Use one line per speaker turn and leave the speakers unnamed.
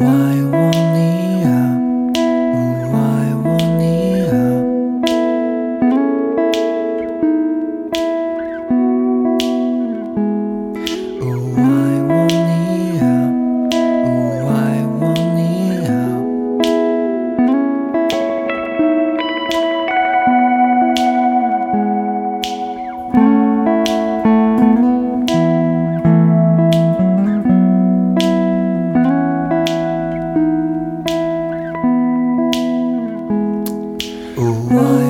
why mais.